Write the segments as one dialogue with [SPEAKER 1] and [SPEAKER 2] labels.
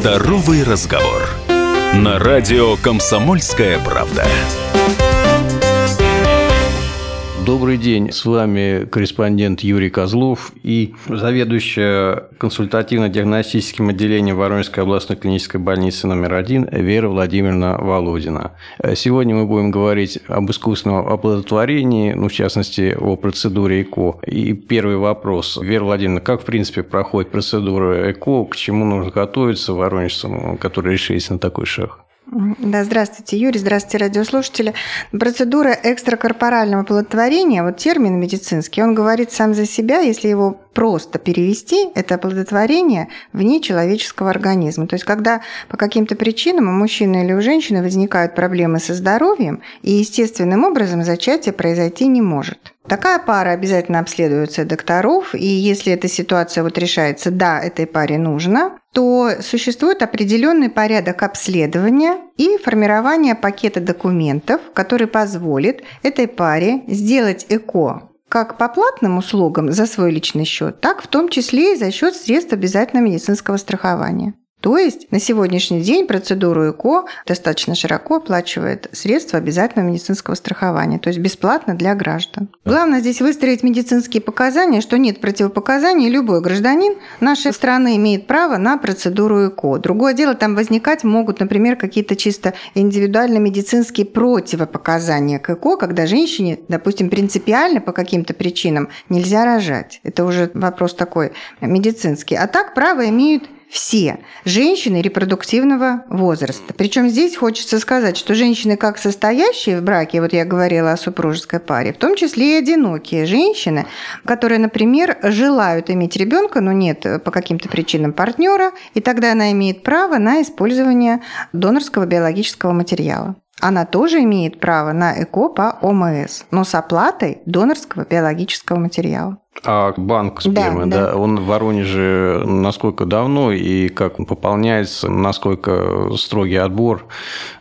[SPEAKER 1] Здоровый разговор. На радио «Комсомольская правда».
[SPEAKER 2] Добрый день, с вами корреспондент Юрий Козлов и заведующая консультативно-диагностическим отделением Воронежской областной клинической больницы номер один Вера Владимировна Володина. Сегодня мы будем говорить об искусственном оплодотворении, ну, в частности, о процедуре ЭКО. И первый вопрос. Вера Владимировна, как, в принципе, проходит процедура ЭКО, к чему нужно готовиться воронежцам, которые решились на такой шаг?
[SPEAKER 3] Да, здравствуйте, Юрий, здравствуйте, радиослушатели. Процедура экстракорпорального оплодотворения, вот термин медицинский, он говорит сам за себя, если его просто перевести, это оплодотворение вне человеческого организма. То есть, когда по каким-то причинам у мужчины или у женщины возникают проблемы со здоровьем, и естественным образом зачатие произойти не может. Такая пара обязательно обследуется докторов, и если эта ситуация вот решается, да, этой паре нужно, то существует определенный порядок обследования и формирования пакета документов, который позволит этой паре сделать ЭКО как по платным услугам за свой личный счет, так в том числе и за счет средств обязательного медицинского страхования. То есть на сегодняшний день процедуру ЭКО достаточно широко оплачивает средства обязательного медицинского страхования, то есть бесплатно для граждан. Главное здесь выстроить медицинские показания, что нет противопоказаний, любой гражданин нашей страны имеет право на процедуру ЭКО. Другое дело, там возникать могут, например, какие-то чисто индивидуальные медицинские противопоказания к ЭКО, когда женщине, допустим, принципиально по каким-то причинам нельзя рожать. Это уже вопрос такой медицинский. А так право имеют все женщины репродуктивного возраста. Причем здесь хочется сказать, что женщины, как состоящие в браке, вот я говорила о супружеской паре, в том числе и одинокие женщины, которые, например, желают иметь ребенка, но нет по каким-то причинам партнера, и тогда она имеет право на использование донорского биологического материала она тоже имеет право на ЭКО по ОМС, но с оплатой донорского биологического материала.
[SPEAKER 2] А банк спермы, да, да. да, он в Воронеже насколько давно и как он пополняется, насколько строгий отбор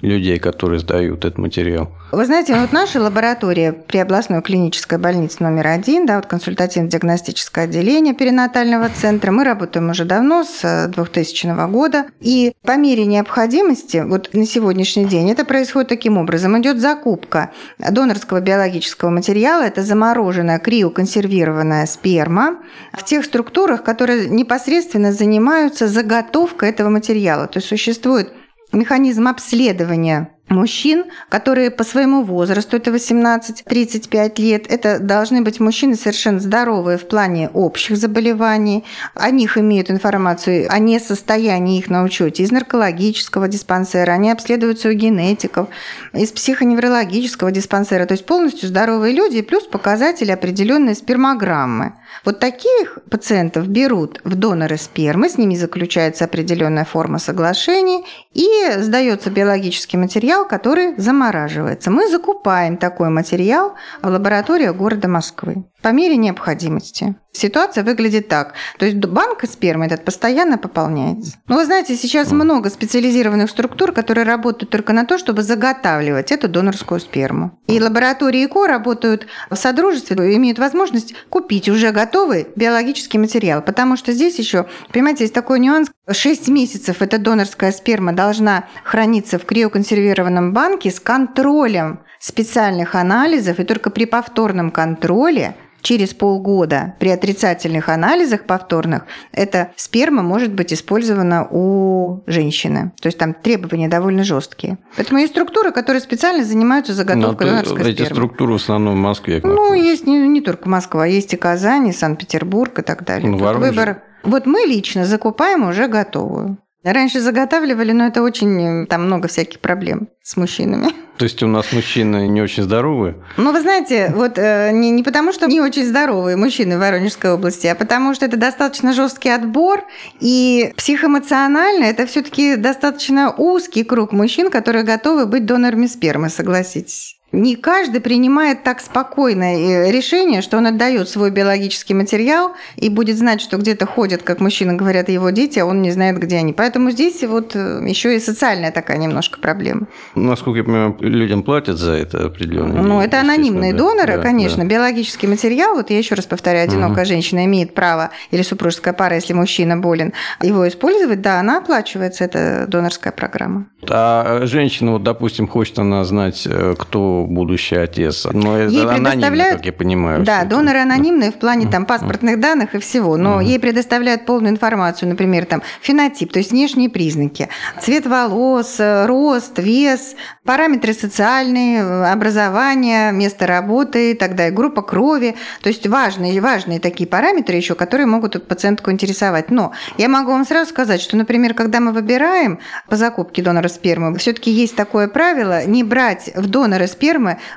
[SPEAKER 2] людей, которые сдают этот материал?
[SPEAKER 3] Вы знаете, вот наша лаборатория при областной клинической больнице номер один, да, вот консультативно-диагностическое отделение перинатального центра, мы работаем уже давно, с 2000 года, и по мере необходимости, вот на сегодняшний день это происходит таким образом, идет закупка донорского биологического материала, это замороженная, криоконсервированная сперма в тех структурах, которые непосредственно занимаются заготовкой этого материала, то есть существует механизм обследования мужчин, которые по своему возрасту, это 18-35 лет, это должны быть мужчины совершенно здоровые в плане общих заболеваний, о них имеют информацию о несостоянии их на учете из наркологического диспансера, они обследуются у генетиков, из психоневрологического диспансера, то есть полностью здоровые люди, плюс показатели определенной спермограммы. Вот таких пациентов берут в доноры спермы, с ними заключается определенная форма соглашений и сдается биологический материал, материал, который замораживается. Мы закупаем такой материал в лаборатории города Москвы по мере необходимости. Ситуация выглядит так. То есть банк спермы этот постоянно пополняется. Ну, вы знаете, сейчас много специализированных структур, которые работают только на то, чтобы заготавливать эту донорскую сперму. И лаборатории ЭКО работают в содружестве, имеют возможность купить уже готовый биологический материал. Потому что здесь еще, понимаете, есть такой нюанс. 6 месяцев эта донорская сперма должна храниться в криоконсервированном банке с контролем специальных анализов, и только при повторном контроле через полгода при отрицательных анализах повторных эта сперма может быть использована у женщины. То есть там требования довольно жесткие. Поэтому есть структуры, которые специально занимаются заготовкой Но донорской
[SPEAKER 2] эти
[SPEAKER 3] спермы.
[SPEAKER 2] структуры в основном в Москве.
[SPEAKER 3] Ну, есть не, не только Москва, есть и Казань, и Санкт-Петербург и так далее.
[SPEAKER 2] Ну, Тут выбор.
[SPEAKER 3] Вот мы лично закупаем уже готовую. Раньше заготавливали, но это очень там много всяких проблем с мужчинами.
[SPEAKER 2] То есть у нас мужчины не очень здоровые?
[SPEAKER 3] Ну, вы знаете, вот э, не, не потому, что не очень здоровые мужчины в Воронежской области, а потому что это достаточно жесткий отбор, и психоэмоционально это все-таки достаточно узкий круг мужчин, которые готовы быть донорами спермы, согласитесь. Не каждый принимает так спокойное э, решение, что он отдает свой биологический материал и будет знать, что где-то ходят, как мужчины говорят, его дети, а он не знает, где они. Поэтому здесь вот э, еще и социальная такая немножко проблема.
[SPEAKER 2] Насколько я понимаю, людям платят за это определенно.
[SPEAKER 3] Ну, это анонимные
[SPEAKER 2] да.
[SPEAKER 3] доноры,
[SPEAKER 2] Да,
[SPEAKER 3] конечно.
[SPEAKER 2] да.
[SPEAKER 3] Биологический материал, вот я еще раз повторяю, одинокая женщина имеет право, или супружеская пара, если мужчина болен, его использовать, да, она оплачивается, это донорская программа.
[SPEAKER 2] А женщина, вот, допустим, хочет она знать, э, кто будущий отец. Но это
[SPEAKER 3] Ей предоставляют-
[SPEAKER 2] как я понимаю.
[SPEAKER 3] Да, доноры анонимные в плане там паспортных данных и всего, но ей предоставляют полную информацию, например, там фенотип, то есть внешние признаки, цвет волос, э, рост, вес, параметры социальные, э, образование, место работы и так далее, группа крови, то есть важные, важные такие параметры еще, которые могут пациентку интересовать. Но я могу вам сразу сказать, что, например, когда мы выбираем по закупке донора спермы, все-таки есть такое правило не брать в доноры спермы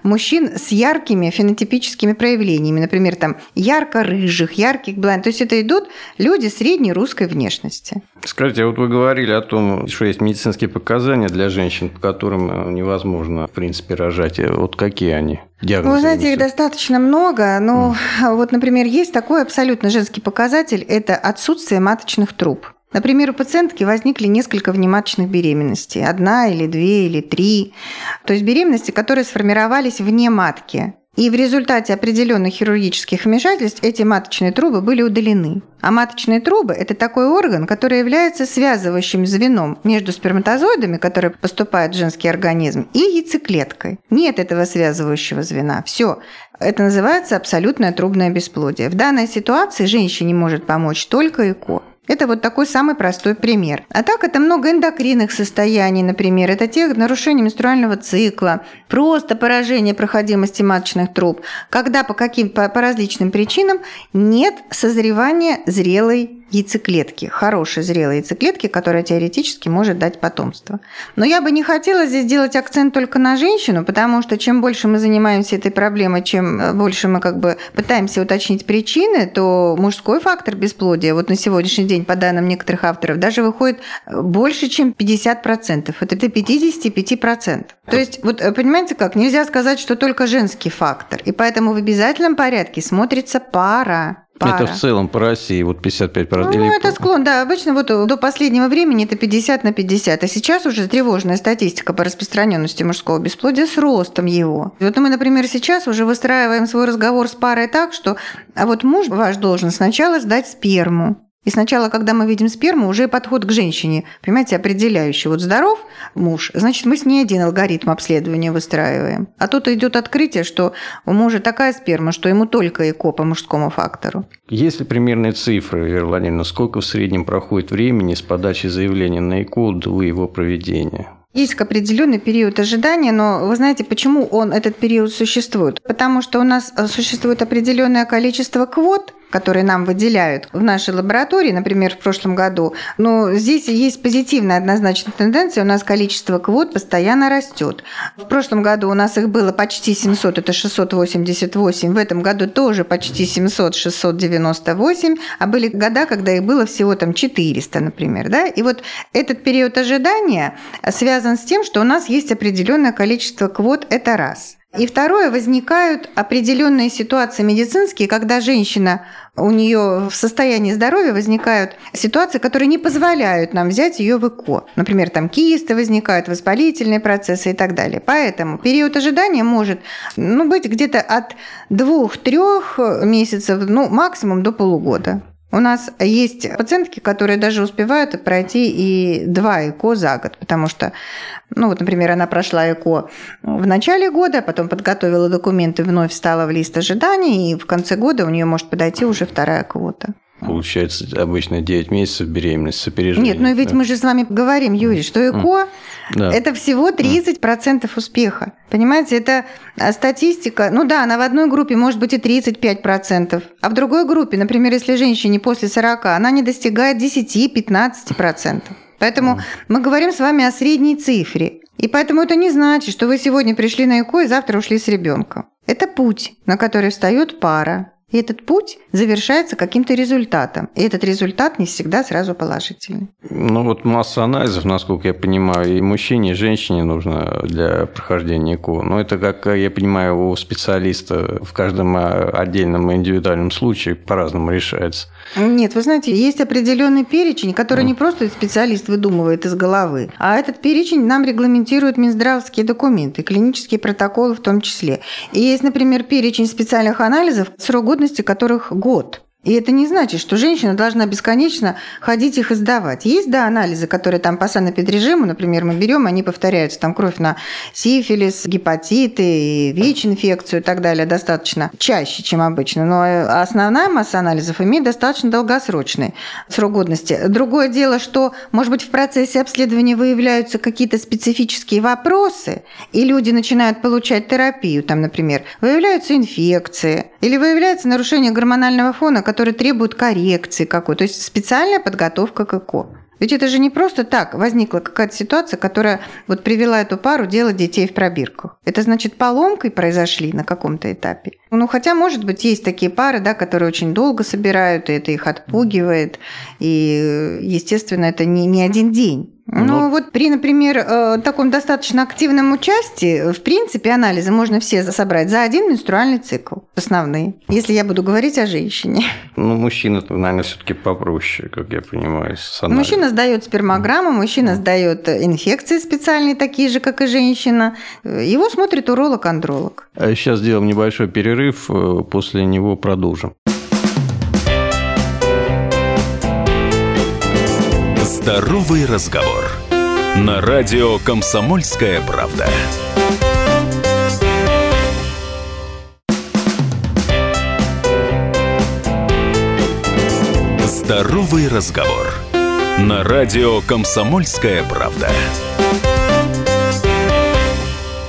[SPEAKER 3] мужчин с яркими фенотипическими проявлениями, например, там ярко-рыжих, ярких блонд. То есть это идут люди средней русской внешности.
[SPEAKER 2] Скажите, а вот вы говорили о том, что есть медицинские показания для женщин, по которым э, невозможно, в принципе, рожать. Э, Вот какие они? Диагнозы
[SPEAKER 3] Вы знаете, их достаточно много. Но вот, например, есть такой абсолютно женский показатель – это отсутствие маточных труб. Например, у пациентки возникли несколько внематочных беременностей. Одна или две или три. То есть беременности, которые сформировались вне матки. И в результате определенных хирургических вмешательств эти маточные трубы были удалены. А маточные трубы – это такой орган, который является связывающим звеном между сперматозоидами, которые поступают в женский организм, и яйцеклеткой. Нет этого связывающего звена. Все. Это называется абсолютное трубное бесплодие. В данной ситуации женщине может помочь только ЭКО. Это вот такой самый простой пример. А так это много эндокринных состояний, например. Это те нарушения менструального цикла, просто поражение проходимости маточных труб, когда по каким по, по различным причинам нет созревания зрелой яйцеклетки, хорошей зрелой яйцеклетки, которая теоретически может дать потомство. Но я бы не хотела здесь делать акцент только на женщину, потому что чем больше мы занимаемся этой проблемой, чем э, больше мы как бы пытаемся уточнить причины, то мужской фактор бесплодия вот на сегодняшний день, по данным некоторых авторов, даже выходит э, больше, чем 50%. Это до 55%. То есть, вот э, понимаете как, нельзя сказать, что только женский фактор. И поэтому в обязательном порядке смотрится пара. Пара.
[SPEAKER 2] Это в целом по России, вот 55%.
[SPEAKER 3] Ну,
[SPEAKER 2] или
[SPEAKER 3] это склон, да. Обычно вот до последнего времени это 50 на 50. А сейчас уже тревожная статистика по распространенности мужского бесплодия с ростом его. Вот мы, например, сейчас уже выстраиваем свой разговор с парой так, что а вот муж ваш должен сначала сдать сперму. И сначала, когда мы видим сперму, уже подход к женщине, понимаете, определяющий. Вот здоров муж, значит, мы с ней один алгоритм обследования выстраиваем. А тут идет открытие, что у мужа такая сперма, что ему только ЭКО по мужскому фактору.
[SPEAKER 2] Есть ли примерные цифры, Вера Владимировна, сколько в среднем проходит времени с подачи заявления на ЭКО до его проведения?
[SPEAKER 3] Есть определенный период ожидания, но вы знаете, почему он, этот период существует? Потому что у нас э, существует определенное количество квот, которые нам выделяют в нашей лаборатории, например, в прошлом году. Но здесь есть позитивная однозначная тенденция. У нас количество квот постоянно растет. В прошлом году у нас их было почти 700, это 688. В этом году тоже почти 700, 698. А были года, когда их было всего там 400, например. Да? И вот этот период ожидания связан с тем, что у нас есть определенное количество квот. Это раз. И второе, возникают определенные ситуации медицинские, когда женщина, у нее в состоянии здоровья возникают ситуации, которые не позволяют нам взять ее в ЭКО. Например, там кисты возникают, воспалительные процессы и так далее. Поэтому период ожидания может ну, быть где-то от двух-трех месяцев, ну, максимум до полугода. У нас есть пациентки, которые даже успевают пройти и два ЭКО за год, потому что, ну вот, например, она прошла ЭКО в начале года, потом подготовила документы, вновь встала в лист ожидания, и в конце года у нее может подойти уже вторая квота.
[SPEAKER 2] Получается, обычно 9 месяцев беременность с опережением.
[SPEAKER 3] Нет, ну ведь
[SPEAKER 2] да.
[SPEAKER 3] мы же с вами говорим, Юрий, что ЭКО
[SPEAKER 2] Да.
[SPEAKER 3] это всего 30% успеха. Понимаете, это а, статистика. Ну да, она в одной группе может быть и 35%, а в другой группе, например, если женщине после 40, она не достигает 10-15%. Поэтому мы говорим с вами о средней цифре. И поэтому это не значит, что вы сегодня пришли на ЭКО и завтра ушли с ребенком. Это путь, на который встает пара. И этот путь завершается каким-то результатом. И этот результат не всегда сразу положительный.
[SPEAKER 2] Ну вот масса анализов, насколько я понимаю, и мужчине, и женщине нужно для прохождения ЭКО. Но это, как я понимаю, у специалиста в каждом отдельном индивидуальном случае по-разному решается.
[SPEAKER 3] Нет, вы знаете, есть определенный перечень, который не просто специалист выдумывает из головы, а этот перечень нам регламентируют Минздравские документы, клинические протоколы в том числе. И есть, например, перечень специальных анализов, срок годности которых год. И это не значит, что женщина должна бесконечно ходить их и сдавать. Есть, да, анализы, которые там по санэпидрежиму, например, мы берем, они повторяются, там кровь на сифилис, гепатиты, ВИЧ-инфекцию и так далее, достаточно чаще, чем обычно. Но основная масса анализов имеет достаточно долгосрочный срок годности. Другое дело, что, может быть, в процессе обследования выявляются какие-то специфические вопросы, и люди начинают получать терапию, там, например, выявляются инфекции, или выявляется нарушение гормонального фона, которые требуют коррекции какой. То есть специальная подготовка к ЭКО. Ведь это же не просто так возникла какая-то ситуация, которая вот привела эту пару делать детей в пробирках. Это значит поломкой произошли на каком-то этапе. Ну, хотя, может быть, есть такие пары, да, которые очень долго собирают, и это их отпугивает. И, естественно, это не, не один день. Ну, ну вот при, например, э, таком достаточно активном участии, в принципе, анализы можно все собрать за один менструальный цикл, основные, если я буду говорить о женщине.
[SPEAKER 2] Ну, мужчина, наверное, все таки попроще, как я понимаю, с анализом.
[SPEAKER 3] Мужчина сдает спермограмму, мужчина сдает инфекции специальные, такие же, как и женщина. Его смотрит уролог-андролог.
[SPEAKER 2] А сейчас сделаем небольшой перерыв, э, после него продолжим.
[SPEAKER 1] Здоровый разговор. На радио «Комсомольская правда». Здоровый разговор. На радио «Комсомольская правда».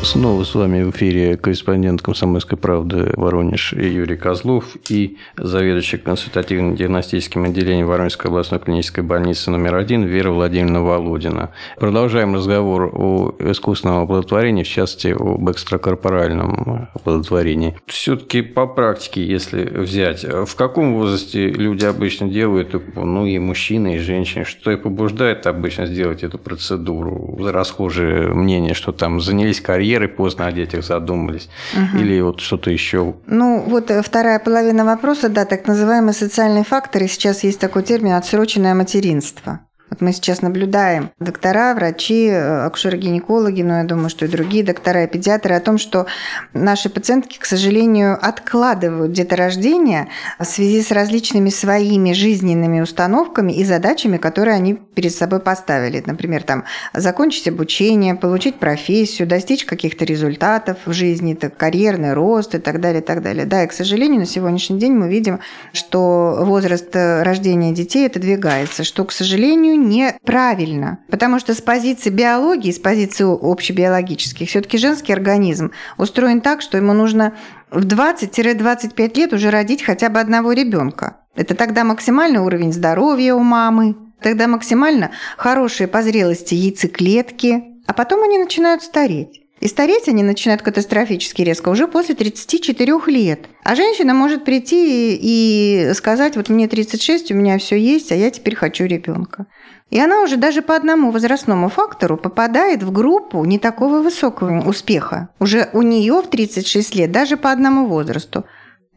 [SPEAKER 2] Снова с вами в эфире корреспондент «Комсомольской правды» Воронеж Юрий Козлов и заведующий консультативно-диагностическим отделением Воронежской областной клинической больницы номер один Вера Владимировна Володина. Продолжаем разговор о искусственном оплодотворении, в частности, об экстракорпоральном оплодотворении. Все-таки по практике, если взять, в каком возрасте люди обычно делают, ну и мужчины, и женщины, что и побуждает обычно сделать эту процедуру? Расхожее мнение, что там занялись карьерой, карьеры поздно о детях задумались, угу. или вот что-то еще?
[SPEAKER 3] Ну, вот э, вторая половина вопроса, да, так называемые социальные факторы. Сейчас есть такой термин «отсроченное материнство». Вот мы сейчас наблюдаем доктора, врачи, э, акушеры-гинекологи, но я думаю, что и другие доктора и педиатры о том, что наши пациентки, к сожалению, откладывают деторождение в связи с различными своими жизненными установками и задачами, которые они перед собой поставили. Например, там, закончить обучение, получить профессию, достичь каких-то результатов в жизни, так, карьерный рост и так далее, и так далее. Да, и, к сожалению, на сегодняшний день мы видим, что возраст э, рождения детей отодвигается, что, к сожалению, неправильно. Потому что с позиции биологии, с позиции общебиологических, все-таки женский организм устроен так, что ему нужно в 20-25 лет уже родить хотя бы одного ребенка. Это тогда максимальный уровень здоровья у мамы, тогда максимально хорошие по зрелости яйцеклетки, а потом они начинают стареть. И стареть они начинают катастрофически резко уже после 34 лет. А женщина может прийти и сказать, вот мне 36, у меня все есть, а я теперь хочу ребенка. И она уже даже по одному возрастному фактору попадает в группу не такого высокого успеха. Уже у нее в 36 лет, даже по одному возрасту,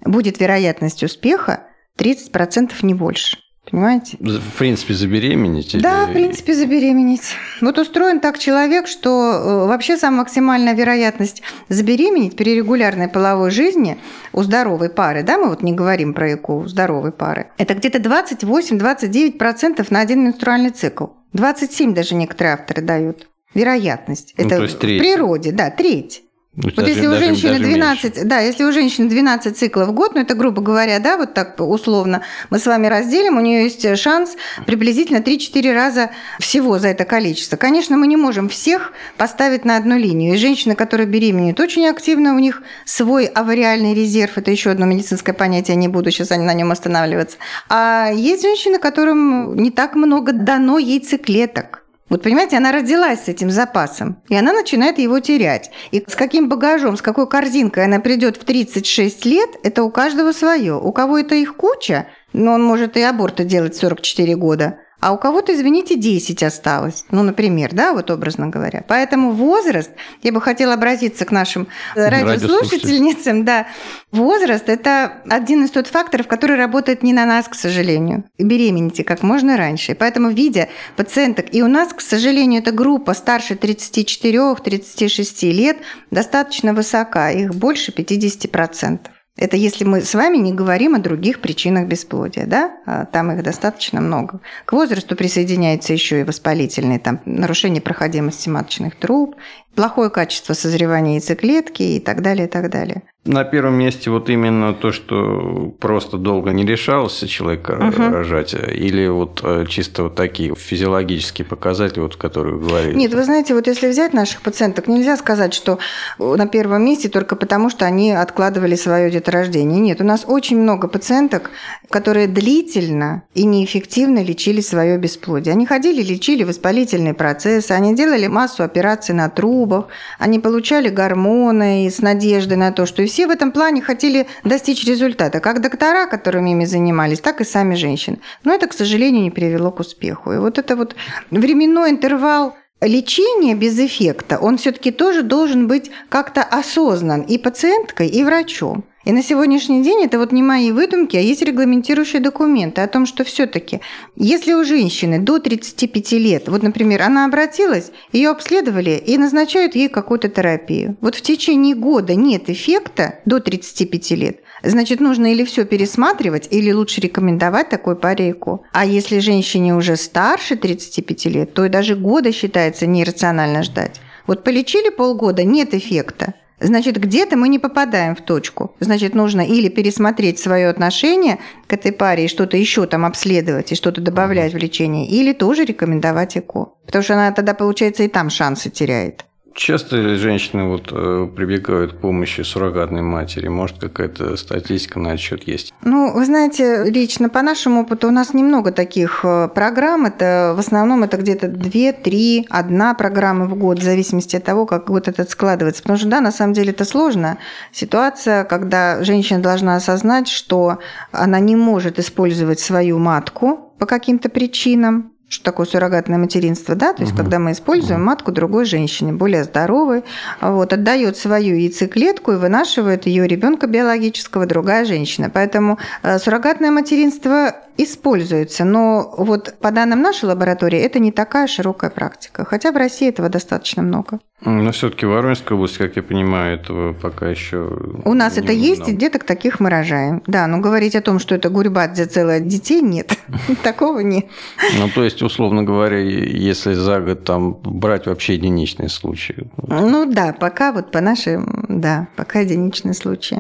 [SPEAKER 3] будет вероятность успеха 30% не больше. Понимаете?
[SPEAKER 2] В принципе, забеременеть?
[SPEAKER 3] Да, или... в принципе, забеременеть. Вот устроен так человек, что э, вообще самая максимальная вероятность забеременеть при регулярной половой жизни у здоровой пары, да, мы вот не говорим про ЭКО, у здоровой пары, это где-то 28-29% на один менструальный цикл. 27 даже некоторые авторы дают вероятность. Ну, это в природе, да, треть. Вот даже, если у женщины 12, меньше. да, если у женщины 12 циклов в год, ну это грубо говоря, да, вот так условно, мы с вами разделим, у нее есть шанс приблизительно 3-4 раза всего за это количество. Конечно, мы не можем всех поставить на одну линию. И женщины, которые беременеют очень активно, у них свой авариальный резерв, это еще одно медицинское понятие, не буду сейчас на нем останавливаться. А есть женщины, которым не так много дано яйцеклеток. Вот понимаете, она родилась с этим запасом, и она начинает его терять. И с каким багажом, с какой корзинкой она придет в 36 лет, это у каждого свое. У кого это их куча, но он может и аборты делать в 44 года, а у кого-то, извините, 10 осталось. Ну, например, да, вот образно говоря. Поэтому возраст, я бы хотела обратиться к нашим радиослушательницам, да, возраст – это один из тот факторов, который работает не на нас, к сожалению. Беременните как можно раньше. Поэтому, видя пациенток, и у нас, к сожалению, эта группа старше 34-36 лет достаточно высока, их больше 50%. Это если мы с вами не говорим о других причинах бесплодия, да? А там их достаточно много. К возрасту присоединяется еще и воспалительные, там, нарушение проходимости маточных труб, плохое качество созревания яйцеклетки и так далее, и так далее.
[SPEAKER 2] На первом месте вот именно то, что просто долго не решался человек угу. рожать, или вот э, чисто вот такие физиологические показатели, вот, которые вы говорили?
[SPEAKER 3] Нет, вы знаете, вот если взять наших пациенток, нельзя сказать, что на первом месте только потому, что они откладывали свое деторождение. Нет, у нас очень много пациенток, которые длительно и неэффективно лечили свое бесплодие. Они ходили, лечили воспалительные процессы, они делали массу операций на трубах, они получали гормоны с надеждой на то, что и все в этом плане хотели достичь результата, как доктора, которыми ими занимались, так и сами женщины. Но это, к сожалению, не привело к успеху. И вот это вот временной интервал лечения без эффекта, он все-таки тоже должен быть как-то осознан и пациенткой, и врачом. И на сегодняшний день это вот не мои выдумки, а есть регламентирующие документы о том, что все-таки, если у женщины до 35 лет, вот, например, она обратилась, ее обследовали и назначают ей какую-то терапию. Вот в течение года нет эффекта до 35 лет, значит, нужно или все пересматривать, или лучше рекомендовать такой паре. А если женщине уже старше 35 лет, то и даже года считается нерационально ждать. Вот полечили полгода, нет эффекта. Значит, где-то мы не попадаем в точку. Значит, нужно или пересмотреть свое отношение к этой паре и что-то еще там обследовать и что-то добавлять в лечение, или тоже рекомендовать ЭКО. Потому что она тогда, получается, и там шансы теряет.
[SPEAKER 2] Часто женщины вот э, прибегают к помощи суррогатной матери? Может, какая-то статистика на отчет есть?
[SPEAKER 3] Ну, вы знаете, лично по нашему опыту у нас немного таких э, программ. Это в основном это где-то 2, 3, 1 программа в год, в зависимости от того, как год этот складывается. Потому что, да, на самом деле это сложно. Ситуация, когда женщина должна осознать, что она не может использовать свою матку по каким-то причинам, что такое суррогатное материнство, да, то есть угу. когда мы используем угу. матку другой женщины, более здоровой, вот, отдает свою яйцеклетку и вынашивает ее ребенка биологического другая женщина. Поэтому э, суррогатное материнство используется, но вот по данным нашей лаборатории это не такая широкая практика, хотя в России этого достаточно много.
[SPEAKER 2] Но все-таки в Воронежской области, как я понимаю, этого пока еще.
[SPEAKER 3] У нас это есть, и деток таких мы рожаем. Да, но говорить о том, что это гурьба для целых детей, нет. Такого нет.
[SPEAKER 2] Ну, то есть, условно говоря, если за год там брать вообще единичные случаи.
[SPEAKER 3] Ну да, пока вот по нашим, да, пока единичные случаи.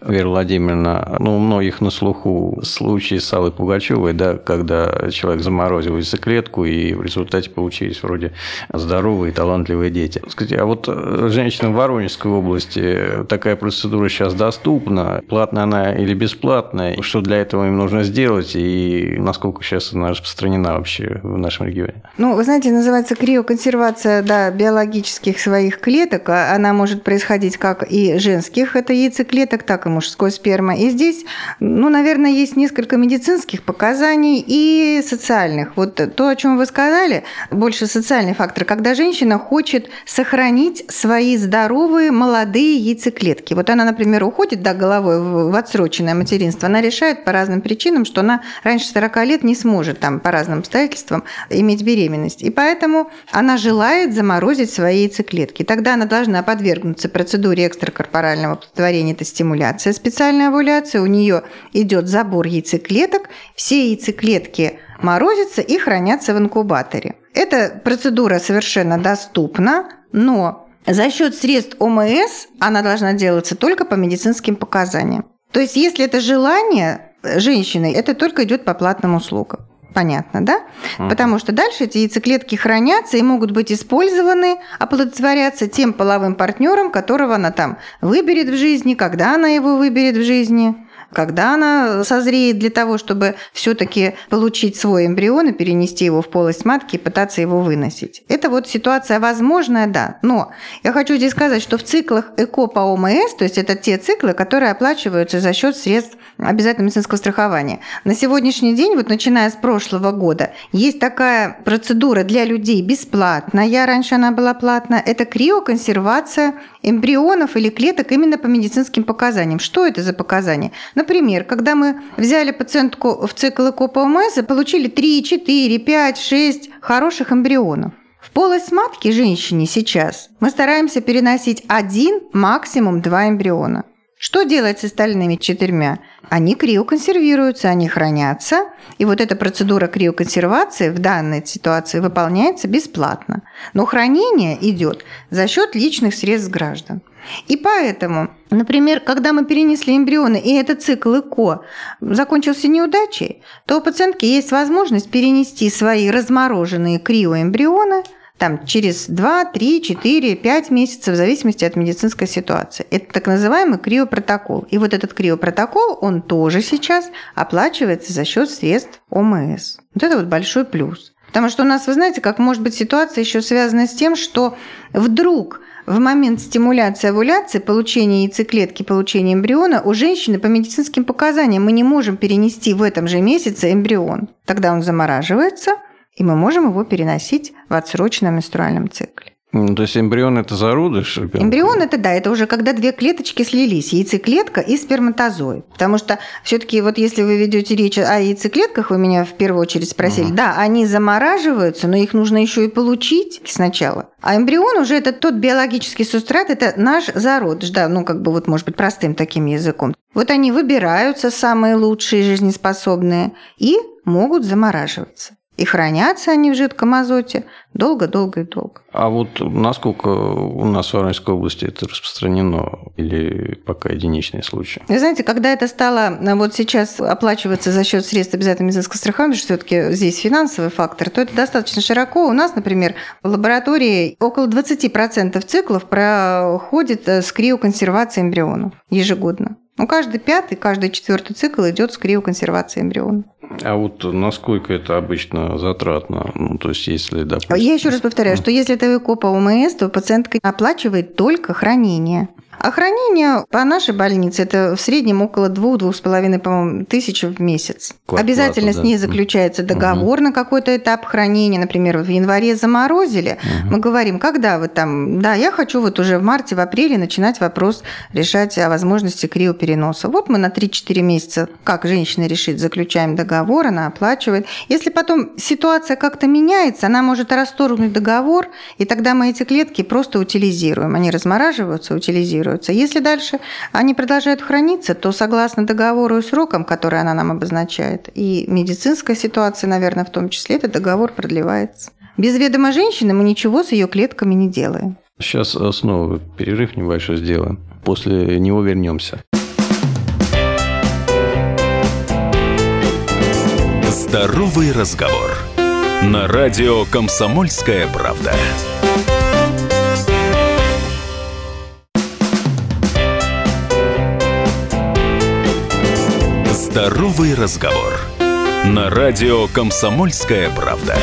[SPEAKER 2] Вера Владимировна, ну, у многих на слуху случаи с Аллой Пугачевой, да, когда человек заморозил яйцеклетку, и в результате получились вроде здоровые, талантливые дети. Скажите, а вот э, женщинам Воронежской области такая процедура сейчас доступна? Платная она или бесплатная? Что для этого им нужно сделать? И насколько сейчас она распространена вообще в нашем регионе?
[SPEAKER 3] Ну, вы знаете, называется криоконсервация да, биологических своих клеток. А она может происходить как и женских, это яйцеклеток, так так и мужской сперма. И здесь, ну, наверное, есть несколько медицинских показаний и социальных. Вот то, о чем вы сказали, больше социальный фактор, когда женщина хочет сохранить свои здоровые молодые яйцеклетки. Вот она, например, уходит да, головой в отсроченное материнство, она решает по разным причинам, что она раньше 40 лет не сможет там по разным обстоятельствам иметь беременность. И поэтому она желает заморозить свои яйцеклетки. Тогда она должна подвергнуться процедуре экстракорпорального оплодотворения, это стимуляция овуляция. Специальная овуляция, у нее идет забор яйцеклеток, все яйцеклетки морозятся и хранятся в инкубаторе. Эта процедура совершенно доступна, но за счет средств ОМС она должна делаться только по медицинским показаниям. То есть, если это желание женщины, это только идет по платным услугам. Понятно, да? Угу. Потому что дальше эти яйцеклетки хранятся и могут быть использованы, оплодотворяться тем половым партнером, которого она там выберет в жизни, когда она его выберет в жизни. Когда она созреет для того, чтобы все-таки получить свой эмбрион и перенести его в полость матки и пытаться его выносить. Это вот ситуация возможная, да. Но я хочу здесь сказать, что в циклах ЭКО по ОМС, то есть это те циклы, которые оплачиваются за счет средств обязательного медицинского страхования. На сегодняшний день, вот начиная с прошлого года, есть такая процедура для людей бесплатная, раньше она была платная, это криоконсервация эмбрионов или клеток именно по медицинским показаниям. Что это за показания? Например, когда мы взяли пациентку в цикл ЭКО ОМС получили 3, 4, 5, 6 хороших эмбрионов. В полость матки женщине сейчас мы стараемся переносить один, максимум два эмбриона. Что делать с остальными четырьмя? Они криоконсервируются, они хранятся, и вот эта процедура криоконсервации в данной ситуации выполняется бесплатно. Но хранение идет за счет личных средств граждан. И поэтому, например, когда мы перенесли эмбрионы, и этот цикл ЭКО закончился неудачей, то у пациентки есть возможность перенести свои размороженные криоэмбрионы – там, через 2, 3, 4, 5 месяцев, в зависимости от медицинской ситуации. Это так называемый криопротокол. И вот этот криопротокол, он тоже сейчас оплачивается за счет средств ОМС. Вот это вот большой плюс. Потому что у нас, вы знаете, как может быть ситуация еще связана с тем, что вдруг в момент стимуляции овуляции, получения яйцеклетки, получения эмбриона у женщины по медицинским показаниям мы не можем перенести в этом же месяце эмбрион. Тогда он замораживается, и мы можем его переносить в отсроченном менструальном цикле.
[SPEAKER 2] Ну, то есть эмбрион – это зародыш ребенка?
[SPEAKER 3] Эмбрион – это, да, это уже когда две клеточки слились, яйцеклетка и сперматозоид. Потому что все таки вот если вы ведете речь о яйцеклетках, вы меня в первую очередь спросили, угу. да, они замораживаются, но их нужно еще и получить сначала. А эмбрион уже это тот биологический субстрат, это наш зародыш, да, ну как бы вот может быть простым таким языком. Вот они выбираются самые лучшие жизнеспособные и могут замораживаться. И хранятся они в жидком азоте долго-долго и долго.
[SPEAKER 2] А вот насколько у нас в Воронежской области это распространено или пока единичные случаи?
[SPEAKER 3] Вы знаете, когда это стало вот сейчас оплачиваться за счет средств обязательного медицинского страхования, что все-таки здесь финансовый фактор, то это достаточно широко. У нас, например, в лаборатории около 20% циклов проходит с криоконсервацией эмбрионов ежегодно. Ну, каждый пятый, каждый четвертый цикл идет с криоконсервацией эмбриона.
[SPEAKER 2] А вот насколько это обычно затратно? Ну, то есть, если, допустим...
[SPEAKER 3] Я еще раз повторяю, что если это ЭКО по ОМС, то пациентка оплачивает только хранение. А хранение по нашей больнице это в среднем около двух-двух с половиной, по-моему, тысяч в месяц. Квартплату, Обязательно да. с ней заключается договор угу. на какой-то этап хранения. Например, в январе заморозили. Угу. Мы говорим, когда вы там... Да, я хочу вот уже в марте, в апреле начинать вопрос решать о возможности криопереноса. Вот мы на 3-4 месяца, как женщина решит, заключаем договор, она оплачивает. Если потом ситуация как-то меняется, она может расторгнуть договор, и тогда мы эти клетки просто утилизируем. Они размораживаются, утилизируют фиксируется. Если дальше они продолжают храниться, то согласно договору и срокам, которые она нам обозначает, и медицинская ситуация, наверное, в том числе, этот договор продлевается. Без ведома женщины мы ничего с ее клетками не делаем.
[SPEAKER 2] Сейчас снова перерыв небольшой сделаем. После него вернемся.
[SPEAKER 1] Здоровый разговор. На радио «Комсомольская правда». Здоровый разговор. На радио «Комсомольская правда».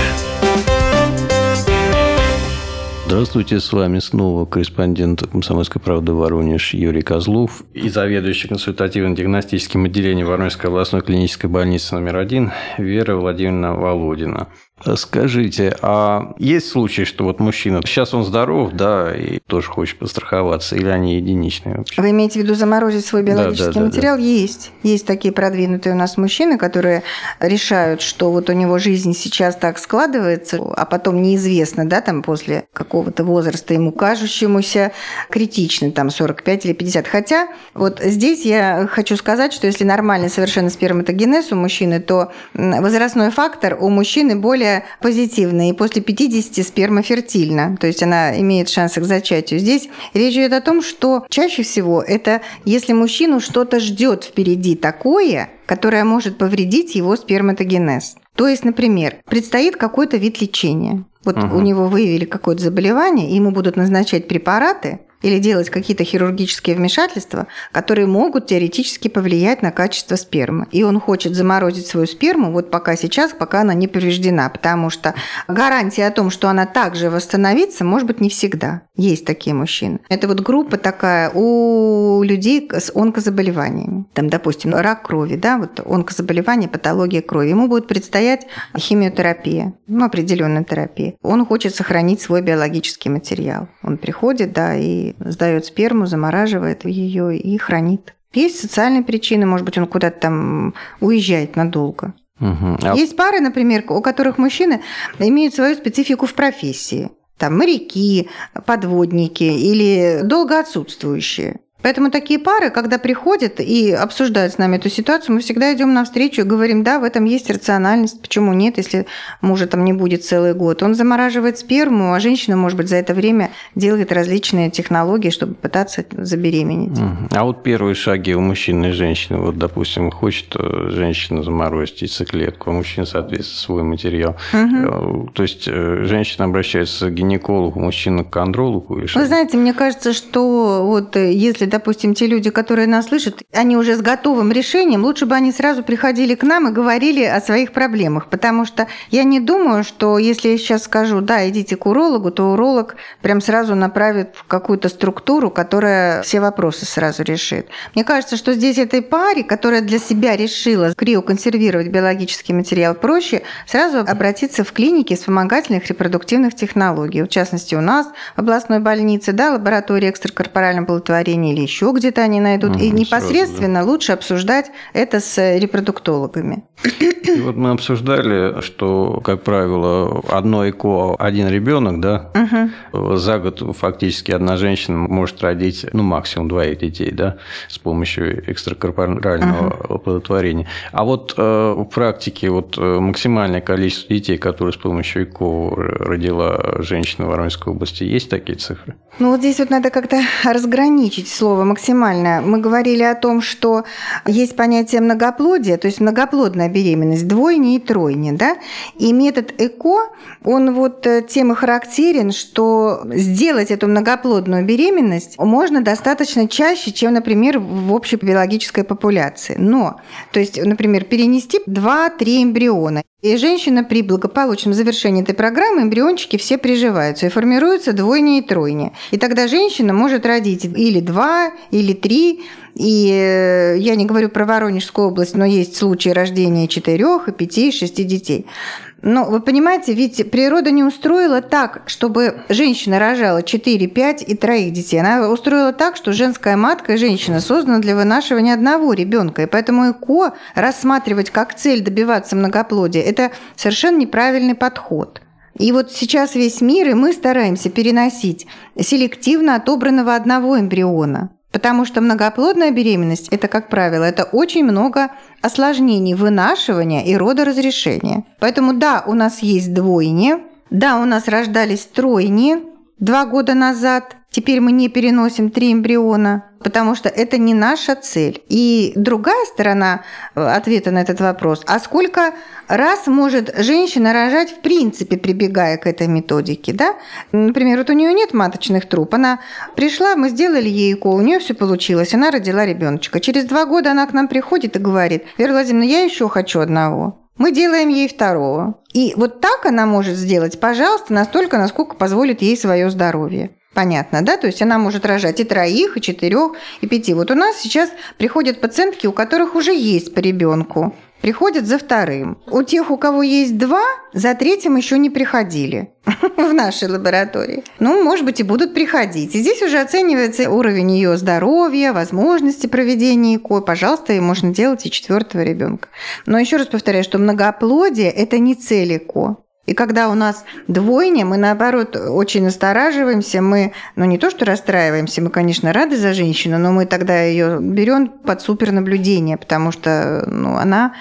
[SPEAKER 2] Здравствуйте, с вами снова корреспондент «Комсомольской правды» Воронеж Юрий Козлов и заведующий консультативно-диагностическим отделением Воронежской областной клинической больницы номер один Вера Владимировна Володина. Скажите, а есть случаи, что вот мужчина, сейчас он здоров, да, и тоже хочет постраховаться, или они единичные вообще?
[SPEAKER 3] Вы имеете в виду заморозить свой биологический да, да, материал? Да, да. Есть. Есть такие продвинутые у нас мужчины, которые решают, что вот у него жизнь сейчас так складывается, а потом неизвестно, да, там после какого-то возраста ему кажущемуся критично, там 45 или 50. Хотя вот здесь я хочу сказать, что если нормальный совершенно сперматогенез у мужчины, то возрастной фактор у мужчины более позитивная, и после 50 сперма фертильна, то есть она имеет шансы к зачатию. Здесь речь идет о том, что чаще всего это если мужчину что-то ждет впереди такое, которое может повредить его сперматогенез. То есть, например, предстоит какой-то вид лечения. Вот угу. у него выявили какое-то заболевание, и ему будут назначать препараты, или делать какие-то хирургические вмешательства, которые могут теоретически повлиять на качество спермы. И он хочет заморозить свою сперму вот пока сейчас, пока она не повреждена, потому что гарантия о том, что она также восстановится, может быть не всегда. Есть такие мужчины. Это вот группа такая у людей с онкозаболеваниями. Там, допустим, рак крови, да, вот онкозаболевание, патология крови. Ему будет предстоять химиотерапия, ну, определенная терапия. Он хочет сохранить свой биологический материал. Он приходит, да, и сдает сперму, замораживает ее и хранит. Есть социальные причины, может быть, он куда-то там уезжает надолго. Угу. А... Есть пары, например, у которых мужчины имеют свою специфику в профессии. Там моряки, подводники или долго отсутствующие. Поэтому такие пары, когда приходят и обсуждают с нами эту ситуацию, мы всегда идем навстречу и говорим, да, в этом есть рациональность, почему нет, если мужа там не будет целый год. Он замораживает сперму, а женщина, может быть, за это время делает различные технологии, чтобы пытаться забеременеть.
[SPEAKER 2] А вот первые шаги у мужчины и женщины, вот, допустим, хочет э, женщина заморозить яйцеклетку, а мужчина, соответственно, свой материал. Угу. То есть э, женщина обращается к гинекологу, мужчина к андрологу?
[SPEAKER 3] Вы знаете, мне кажется, что вот если допустим, те люди, которые нас слышат, они уже с готовым решением, лучше бы они сразу приходили к нам и говорили о своих проблемах, потому что я не думаю, что если я сейчас скажу, да, идите к урологу, то уролог прям сразу направит в какую-то структуру, которая все вопросы сразу решит. Мне кажется, что здесь этой паре, которая для себя решила криоконсервировать биологический материал проще, сразу обратиться в клинике вспомогательных репродуктивных технологий. В частности, у нас в областной больнице, да, лаборатория экстракорпорального оплодотворения или еще где-то они найдут. Угу, и непосредственно сразу, да. лучше обсуждать это с репродуктологами.
[SPEAKER 2] И вот мы обсуждали, что, как правило, одно ЭКО, один ребенок, да, угу. за год фактически одна женщина может родить, ну, максимум двоих детей, да, с помощью экстракорпорального угу. оплодотворения. А вот э, в практике вот э, максимальное количество детей, которые с помощью ЭКО родила женщина в Воронежской области, есть такие цифры?
[SPEAKER 3] Ну, вот здесь вот надо как-то разграничить слово максимальное. Мы говорили о том, что есть понятие многоплодия, то есть многоплодная беременность, двойня и тройня, да? И метод ЭКО, он вот э, тем и характерен, что сделать эту многоплодную беременность можно достаточно чаще, чем, например, в общей биологической популяции. Но, то есть, например, перенести 2-3 эмбриона. И женщина при благополучном завершении этой программы, эмбриончики все приживаются и формируются двойня и тройня. И тогда женщина может родить или два, или три. И э, я не говорю про Воронежскую область, но есть случаи рождения четырех, и пяти, и шести детей. Но вы понимаете, ведь природа не устроила так, чтобы женщина рожала 4, 5 и троих детей. Она устроила так, что женская матка и женщина создана для вынашивания одного ребенка. И поэтому ЭКО рассматривать как цель добиваться многоплодия – это совершенно неправильный подход. И вот сейчас весь мир, и мы стараемся переносить селективно отобранного одного эмбриона. Потому что многоплодная беременность – это, как правило, это очень много осложнений вынашивания и родоразрешения. Поэтому да, у нас есть двойни, да, у нас рождались тройни два года назад, теперь мы не переносим три эмбриона, потому что это не наша цель. И другая сторона э, ответа на этот вопрос, а сколько раз может женщина рожать в принципе, прибегая к этой методике, да? Например, вот у нее нет маточных труб, она пришла, мы сделали ей ЭКО, у нее все получилось, она родила ребеночка. Через два года она к нам приходит и говорит, Вера Владимировна, я еще хочу одного. Мы делаем ей второго. И вот так она может сделать, пожалуйста, настолько, насколько позволит ей свое здоровье. Понятно, да? То есть она может рожать и троих, и четырех, и пяти. Вот у нас сейчас приходят пациентки, у которых уже есть по ребенку. Приходят за вторым. У тех, у кого есть два, за третьим еще не приходили в нашей лаборатории. Ну, может быть, и будут приходить. И здесь уже оценивается уровень ее здоровья, возможности проведения ЭКО. Пожалуйста, и можно делать и четвертого ребенка. Но еще раз повторяю, что многоплодие – это не цель ЭКО. И когда у нас двойня, мы наоборот очень настораживаемся, мы, ну не то что расстраиваемся, мы, конечно, рады за женщину, но мы тогда ее берем под супернаблюдение, потому что ну, она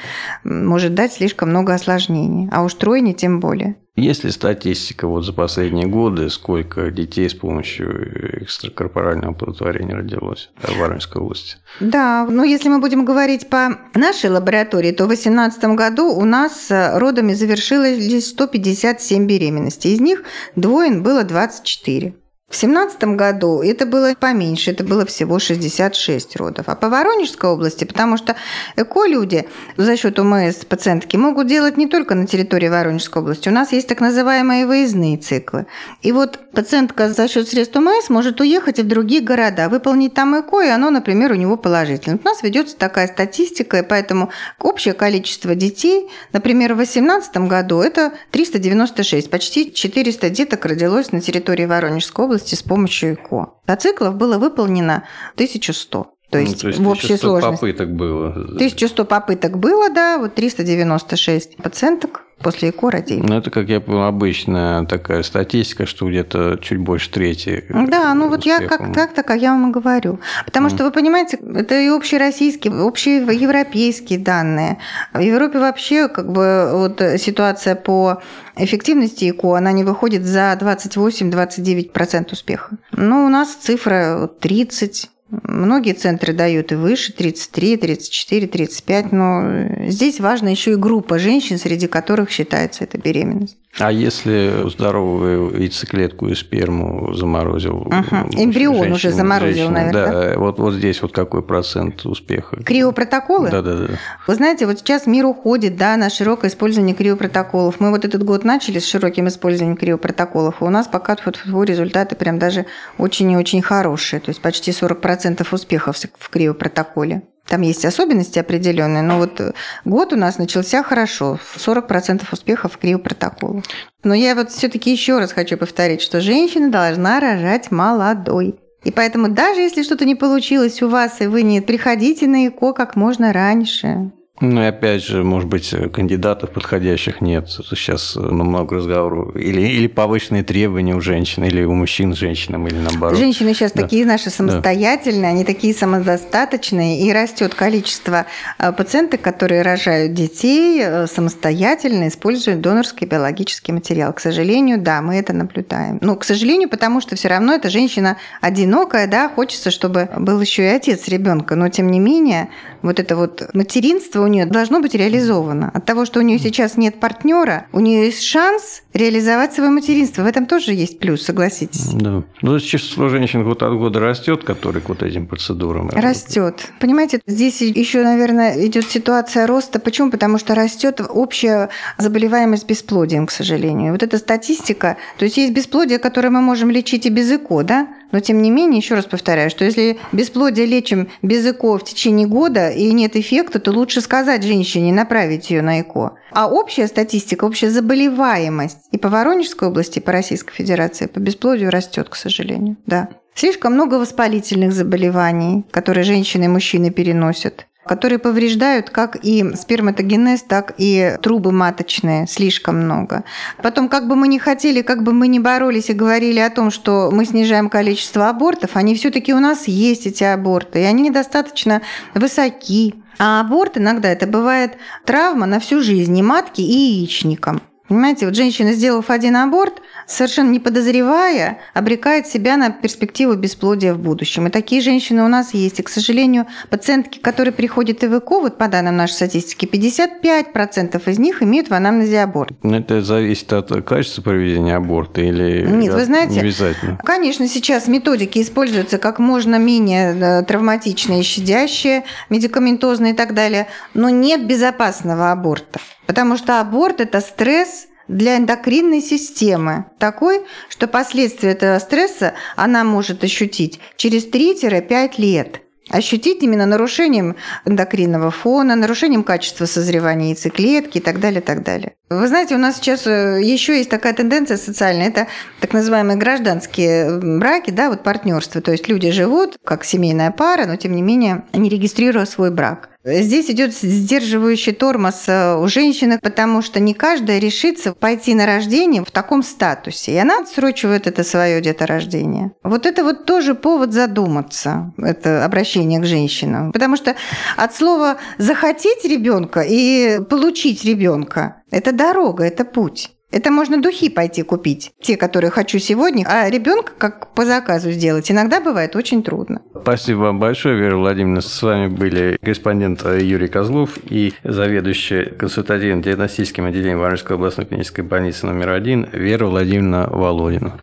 [SPEAKER 3] может дать слишком много осложнений, а уж тройня тем более.
[SPEAKER 2] Есть ли статистика вот за последние годы, сколько детей с помощью экстракорпорального оплодотворения родилось в Воронежской области?
[SPEAKER 3] Да, но если мы будем говорить по нашей лаборатории, то в 2018 году у нас родами завершилось 157 беременностей. Из них двоин было 24. В 2017 году это было поменьше, это было всего 66 родов. А по Воронежской области, потому что эко-люди за счет УМС пациентки могут делать не только на территории Воронежской области. У нас есть так называемые выездные циклы. И вот пациентка за счет средств УМС может уехать и в другие города, выполнить там ЭКО, и оно, например, у него положительное. У нас ведется такая статистика, и поэтому общее количество детей, например, в 2018 году это 396, почти 400 деток родилось на территории Воронежской области области с помощью ЭКО. А циклов было выполнено 1100. То есть, ну, то есть в общей сложности.
[SPEAKER 2] попыток было.
[SPEAKER 3] 1100 попыток было, да, вот 396 пациенток после ЭКО родили.
[SPEAKER 2] Ну, это, как я понял, обычная такая статистика, что где-то чуть больше трети.
[SPEAKER 3] Да, ну вот я как так, так, а я вам и говорю. Потому mm. что, вы понимаете, это и общероссийские, общеевропейские данные. В Европе вообще как бы вот ситуация по эффективности ЭКО, она не выходит за 28-29% успеха. Но у нас цифра 30, Многие центры дают и выше, 33, 34, 35, но здесь важна еще и группа женщин, среди которых считается эта беременность.
[SPEAKER 2] А если здоровую яйцеклетку и сперму заморозил? Угу.
[SPEAKER 3] Эмбрион женщин, уже заморозил, женщина, наверное.
[SPEAKER 2] Да, вот, вот здесь вот какой процент успеха?
[SPEAKER 3] Криопротоколы?
[SPEAKER 2] Да, да, да.
[SPEAKER 3] Вы знаете, вот сейчас мир уходит да, на широкое использование криопротоколов. Мы вот этот год начали с широким использованием криопротоколов, и у нас пока результаты прям даже очень и очень хорошие, то есть почти 40% успехов в криопротоколе. Там есть особенности определенные, но вот год у нас начался хорошо, 40% успехов в криопротоколу. Но я вот все-таки еще раз хочу повторить, что женщина должна рожать молодой. И поэтому даже если что-то не получилось у вас, и вы не приходите на ЭКО как можно раньше.
[SPEAKER 2] Ну и опять же, может быть, кандидатов подходящих нет. Сейчас ну, много разговоров. Или, или повышенные требования у женщин, или у мужчин с женщинам, или наоборот.
[SPEAKER 3] Женщины сейчас да. такие наши самостоятельные, да. они такие самодостаточные, и растет количество э, пациентов, которые рожают детей э, самостоятельно, используют донорский биологический материал. К сожалению, да, мы это наблюдаем. Ну, к сожалению, потому что все равно эта женщина одинокая, да, хочется, чтобы был еще и отец ребенка, но тем не менее, вот это вот материнство у нее должно быть реализовано. От того, что у нее сейчас нет партнера, у нее есть шанс реализовать свое материнство. В этом тоже есть плюс, согласитесь.
[SPEAKER 2] Да. Ну, число женщин год от года растет, которые к вот этим процедурам.
[SPEAKER 3] Растет. Понимаете, здесь еще, наверное, идет ситуация роста. Почему? Потому что растет общая заболеваемость бесплодием, к сожалению. Вот эта статистика, то есть есть бесплодие, которое мы можем лечить и без ЭКО, да? Но тем не менее, еще раз повторяю, что если бесплодие лечим без ЭКО в течение года и нет эффекта, то лучше сказать женщине направить ее на ЭКО. А общая статистика, общая заболеваемость и по Воронежской области, и по Российской Федерации по бесплодию растет, к сожалению. Да. Слишком много воспалительных заболеваний, которые женщины и мужчины переносят которые повреждают как и сперматогенез, так и трубы маточные, слишком много. Потом, как бы мы ни хотели, как бы мы ни боролись и говорили о том, что мы снижаем количество абортов, они все-таки у нас есть эти аборты, и они недостаточно высоки. А аборт иногда это бывает травма на всю жизнь и матки, и яичникам. Понимаете, вот женщина, сделав один аборт, совершенно не подозревая, обрекает себя на перспективу бесплодия в будущем. И такие женщины у нас есть. И, к сожалению, пациентки, которые приходят в ЭКО, вот по данным нашей статистики, 55% из них имеют в анамнезе аборт.
[SPEAKER 2] Но это зависит от качества проведения аборта или
[SPEAKER 3] Нет, вы знаете,
[SPEAKER 2] не обязательно?
[SPEAKER 3] Конечно, сейчас методики используются как можно менее э, травматичные, щадящие, медикаментозные и так далее, но нет безопасного аборта. Потому что аборт – это стресс для эндокринной системы такой, что последствия этого стресса она может ощутить через 3-5 лет ощутить именно нарушением эндокринного фона, нарушением качества созревания яйцеклетки и так далее, так далее. Вы знаете, у нас сейчас э, еще есть такая тенденция социальная, это так называемые гражданские браки, да, вот партнерство. То есть люди живут как семейная пара, но тем не менее не регистрируя свой брак. Здесь идет сдерживающий тормоз э, у женщины, потому что не каждая решится пойти на рождение в таком статусе. И она отсрочивает это свое деторождение. Вот это вот тоже повод задуматься, это обращение к женщинам. Потому что от слова захотеть ребенка и получить ребенка это дорога, это путь. Это можно духи пойти купить, те, которые хочу сегодня, а ребенка как по заказу сделать. Иногда бывает очень трудно.
[SPEAKER 2] Спасибо вам большое, Вера Владимировна. С вами были корреспондент Юрий Козлов и заведующий консультативным диагностическим отделением Воронежской областной клинической больницы номер один Вера Владимировна Володина.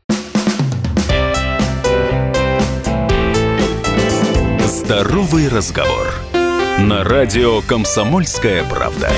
[SPEAKER 1] Здоровый разговор на радио «Комсомольская правда».